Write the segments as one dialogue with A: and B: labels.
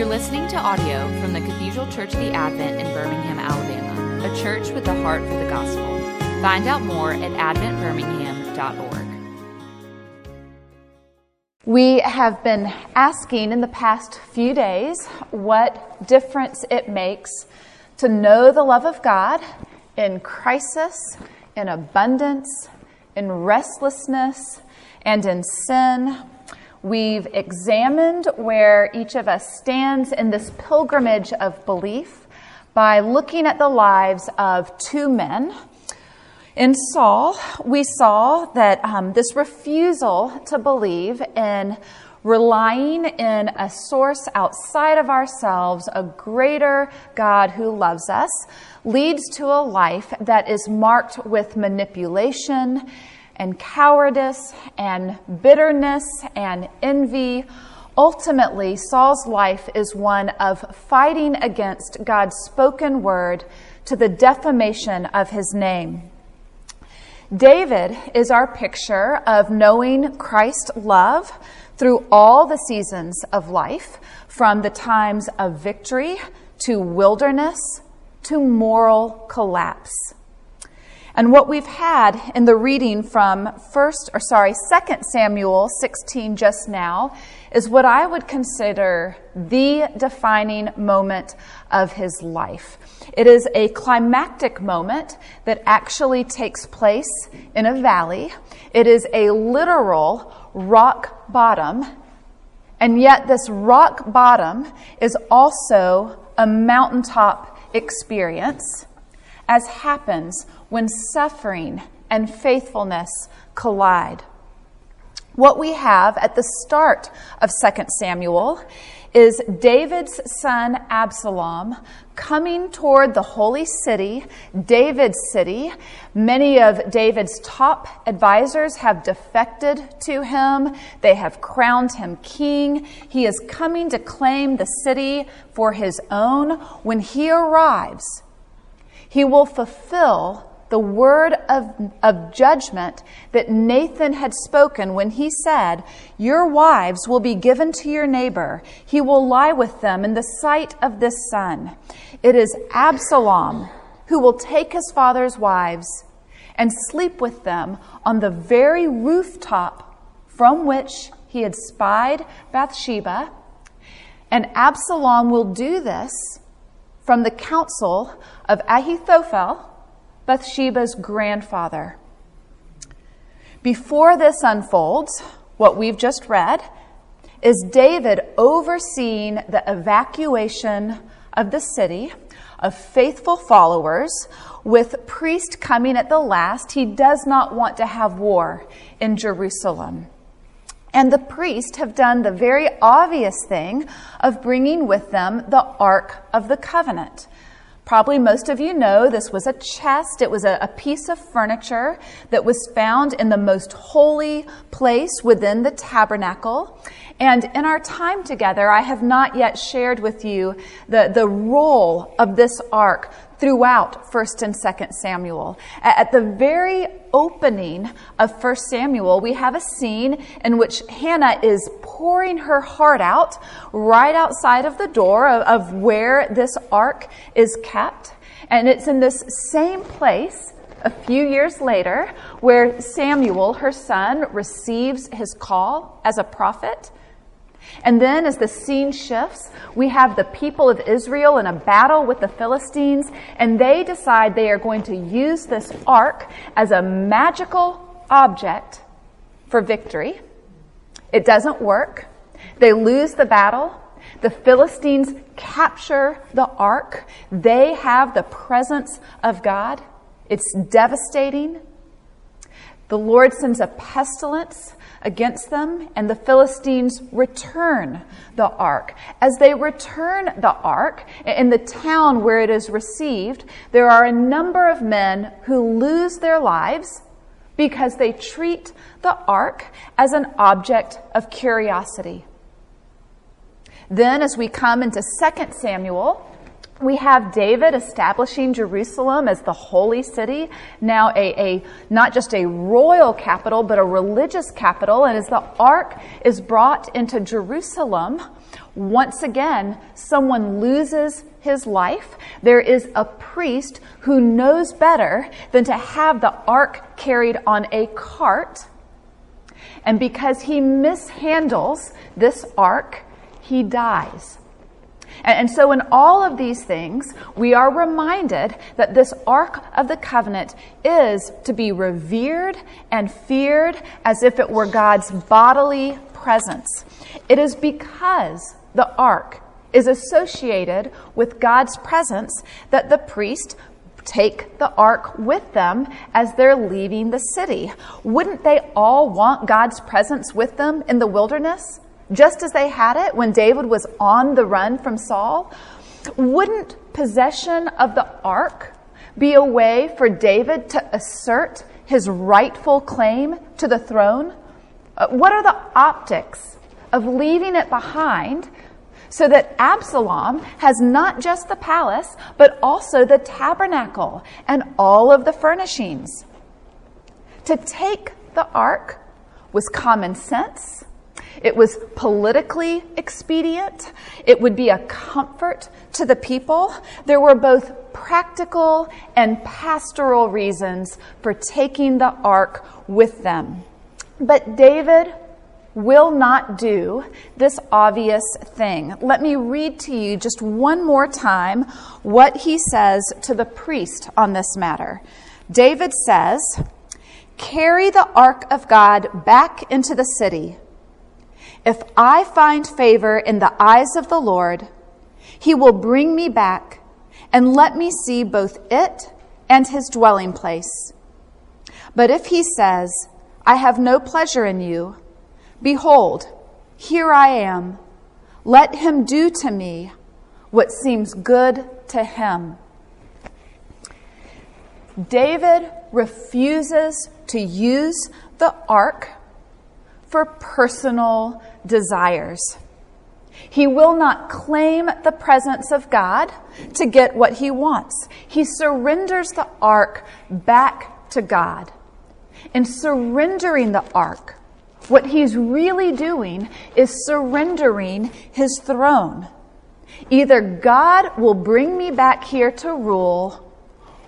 A: You're listening to audio from the Cathedral Church of the Advent in Birmingham, Alabama, a church with a heart for the gospel. Find out more at adventbirmingham.org.
B: We have been asking in the past few days what difference it makes to know the love of God in crisis, in abundance, in restlessness, and in sin. We've examined where each of us stands in this pilgrimage of belief by looking at the lives of two men. In Saul, we saw that um, this refusal to believe in relying in a source outside of ourselves, a greater God who loves us, leads to a life that is marked with manipulation and cowardice and bitterness and envy. Ultimately, Saul's life is one of fighting against God's spoken word to the defamation of his name. David is our picture of knowing Christ's love through all the seasons of life, from the times of victory to wilderness to moral collapse. And what we've had in the reading from first or sorry, second Samuel 16 just now is what I would consider the defining moment of his life. It is a climactic moment that actually takes place in a valley. It is a literal rock bottom. And yet this rock bottom is also a mountaintop experience as happens when suffering and faithfulness collide. What we have at the start of 2 Samuel is David's son Absalom coming toward the holy city, David's city. Many of David's top advisors have defected to him. They have crowned him king. He is coming to claim the city for his own. When he arrives, he will fulfill the word of, of judgment that Nathan had spoken when he said, Your wives will be given to your neighbor. He will lie with them in the sight of this son. It is Absalom who will take his father's wives and sleep with them on the very rooftop from which he had spied Bathsheba. And Absalom will do this from the counsel of Ahithophel, Bathsheba's grandfather. Before this unfolds, what we've just read is David overseeing the evacuation of the city of faithful followers with priest coming at the last. He does not want to have war in Jerusalem. And the priests have done the very obvious thing of bringing with them the Ark of the Covenant. Probably most of you know this was a chest. It was a, a, piece of furniture that was found in the most holy place within the tabernacle. And in our time together, I have not yet shared with you the, the role of this ark throughout 1st and 2nd Samuel. At the very opening of 1st Samuel, we have a scene in which Hannah is pouring her heart out right outside of the door of, of where this ark is kept. And it's in this same place a few years later where Samuel, her son, receives his call as a prophet. And then, as the scene shifts, we have the people of Israel in a battle with the Philistines, and they decide they are going to use this ark as a magical object for victory. It doesn't work. They lose the battle. The Philistines capture the ark. They have the presence of God. It's devastating. The Lord sends a pestilence against them, and the Philistines return the ark. As they return the ark, in the town where it is received, there are a number of men who lose their lives because they treat the ark as an object of curiosity. Then, as we come into 2 Samuel, we have David establishing Jerusalem as the holy city, now a, a, not just a royal capital, but a religious capital. And as the ark is brought into Jerusalem, once again, someone loses his life. There is a priest who knows better than to have the ark carried on a cart. And because he mishandles this ark, he dies. And, so, in all of these things, we are reminded that this Ark of the Covenant is to be revered and feared as if it were God's bodily presence. It is because the Ark is associated with God's presence that the priest take the ark with them as they're leaving the city. Wouldn't they all want God's presence with them in the wilderness? Just as they had it when David was on the run from Saul? Wouldn't possession of the ark be a way for David to assert his rightful claim to the throne? Uh, what are the optics of leaving it behind so that Absalom has not just the palace, but also the tabernacle and all of the furnishings? To take the ark was common sense it was politically expedient. It would be a comfort to the people. There were both practical and pastoral reasons for taking the ark with them. But David will not do this obvious thing. Let me read to you just one more time what he says to the priest on this matter. David says, Carry the ark of God back into the city if I find favor in the eyes of the Lord, he will bring me back and let me see both it and his dwelling place. But if he says, I have no pleasure in you, behold, here I am. Let him do to me what seems good to him. David refuses to use the ark for personal desires. He will not claim the presence of God to get what he wants. He surrenders the ark back to God. In surrendering the ark, what he's really doing is surrendering his throne. Either God will bring me back here to rule,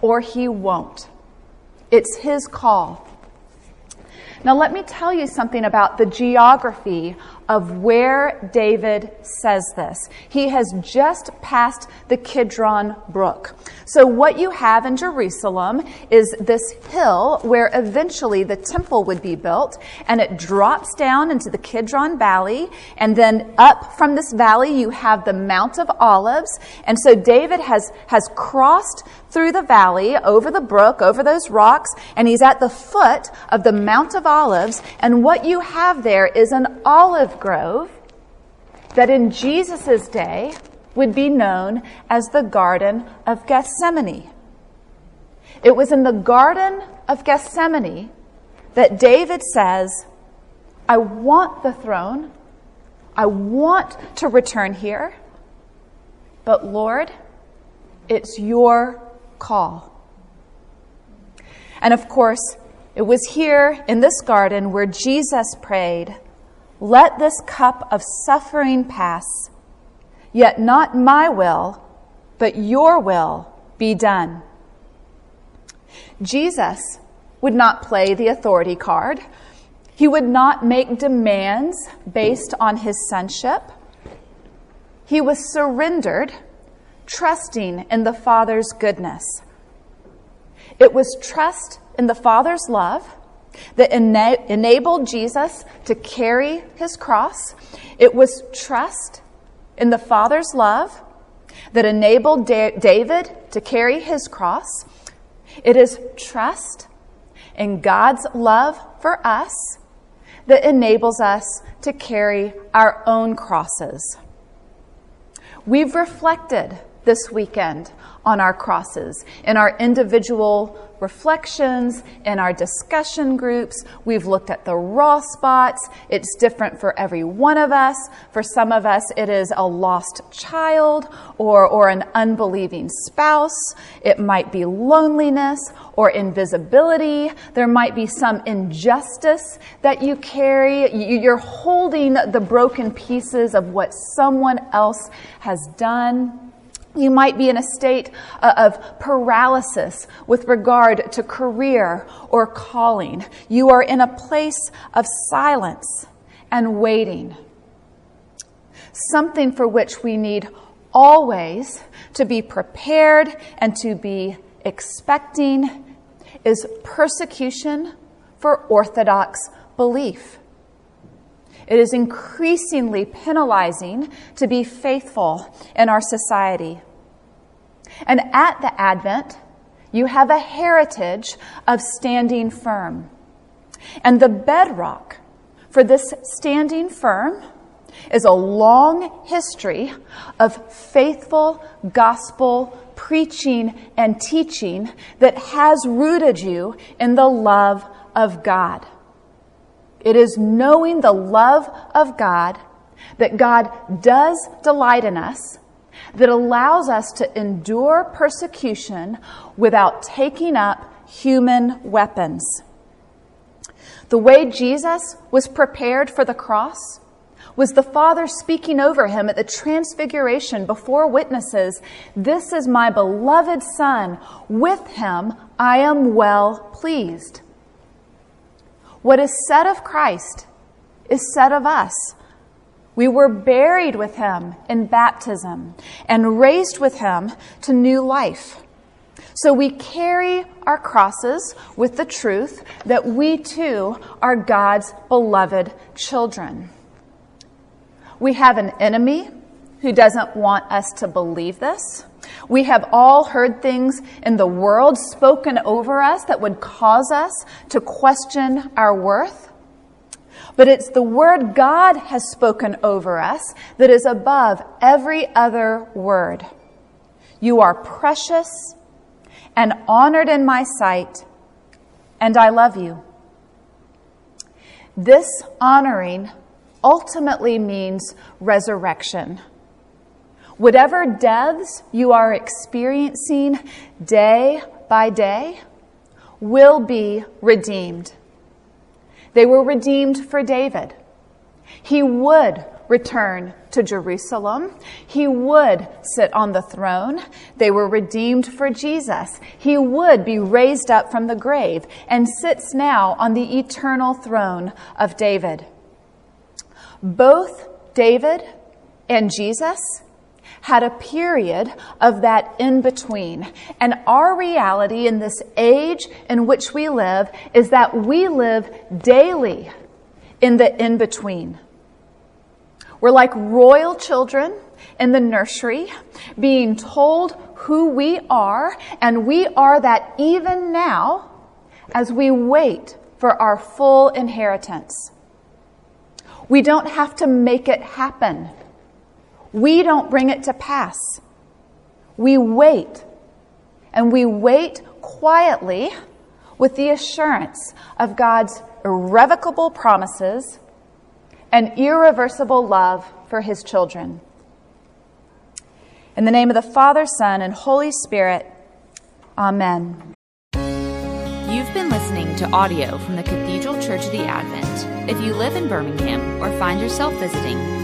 B: or he won't. It's his call. Now, let me tell you something about the geography of where David says this. He has just passed the Kidron Brook. So, what you have in Jerusalem is this hill where eventually the temple would be built, and it drops down into the Kidron Valley. And then up from this valley, you have the Mount of Olives. And so, David has, has crossed through the valley, over the brook, over those rocks, and he's at the foot of the Mount of Olives. And what you have there is an olive grove that in Jesus' day would be known as the Garden of Gethsemane. It was in the Garden of Gethsemane that David says, I want the throne. I want to return here. But Lord, it's your call. And of course, it was here in this garden where Jesus prayed, Let this cup of suffering pass. Yet not my will, but your will be done. Jesus would not play the authority card. He would not make demands based on his sonship. He was surrendered, trusting in the Father's goodness. It was trust in the Father's love that ena- enabled Jesus to carry his cross. It was trust in the Father's love that enabled da- David to carry his cross. It is trust in God's love for us that enables us to carry our own crosses. We've reflected this weekend on our crosses, in our individual reflections, in our discussion groups. We've looked at the raw spots. It's different for every one of us. For some of us, it is a lost child or, or an unbelieving spouse. It might be loneliness or invisibility. There might be some injustice that you carry. You're holding the broken pieces of what someone else has done. You might be in a state uh, of paralysis with regard to career or calling. You are in a place of silence and waiting. Something for which we need always to be prepared and to be expecting is persecution for Orthodox belief. It is increasingly penalizing to be faithful in our society. And at the Advent, you have a heritage of standing firm. And the bedrock for this standing firm is a long history of faithful gospel preaching and teaching that has rooted you in the love of God. It is knowing the love of God, that God does delight in us, that allows us to endure persecution without taking up human weapons. The way Jesus was prepared for the cross was the Father speaking over him at the transfiguration before witnesses This is my beloved Son. With him I am well pleased. What is said of Christ is said of us. We were buried with him in baptism and raised with him to new life. So we carry our crosses with the truth that we too are God's beloved children. We have an enemy who doesn't want us to believe this. We have all heard things in the world spoken over us that would cause us to question our worth. But it's the word God has spoken over us that is above every other word. You are precious and honored in my sight, and I love you. This honoring ultimately means resurrection. Whatever deaths you are experiencing day by day will be redeemed. They were redeemed for David. He would return to Jerusalem. He would sit on the throne. They were redeemed for Jesus. He would be raised up from the grave and sits now on the eternal throne of David. Both David and Jesus had a period of that in between. And our reality in this age in which we live is that we live daily in the in between. We're like royal children in the nursery being told who we are, and we are that even now as we wait for our full inheritance. We don't have to make it happen. We don't bring it to pass. We wait. And we wait quietly with the assurance of God's irrevocable promises and irreversible love for his children. In the name of the Father, Son, and Holy Spirit, Amen.
A: You've been listening to audio from the Cathedral Church of the Advent. If you live in Birmingham or find yourself visiting,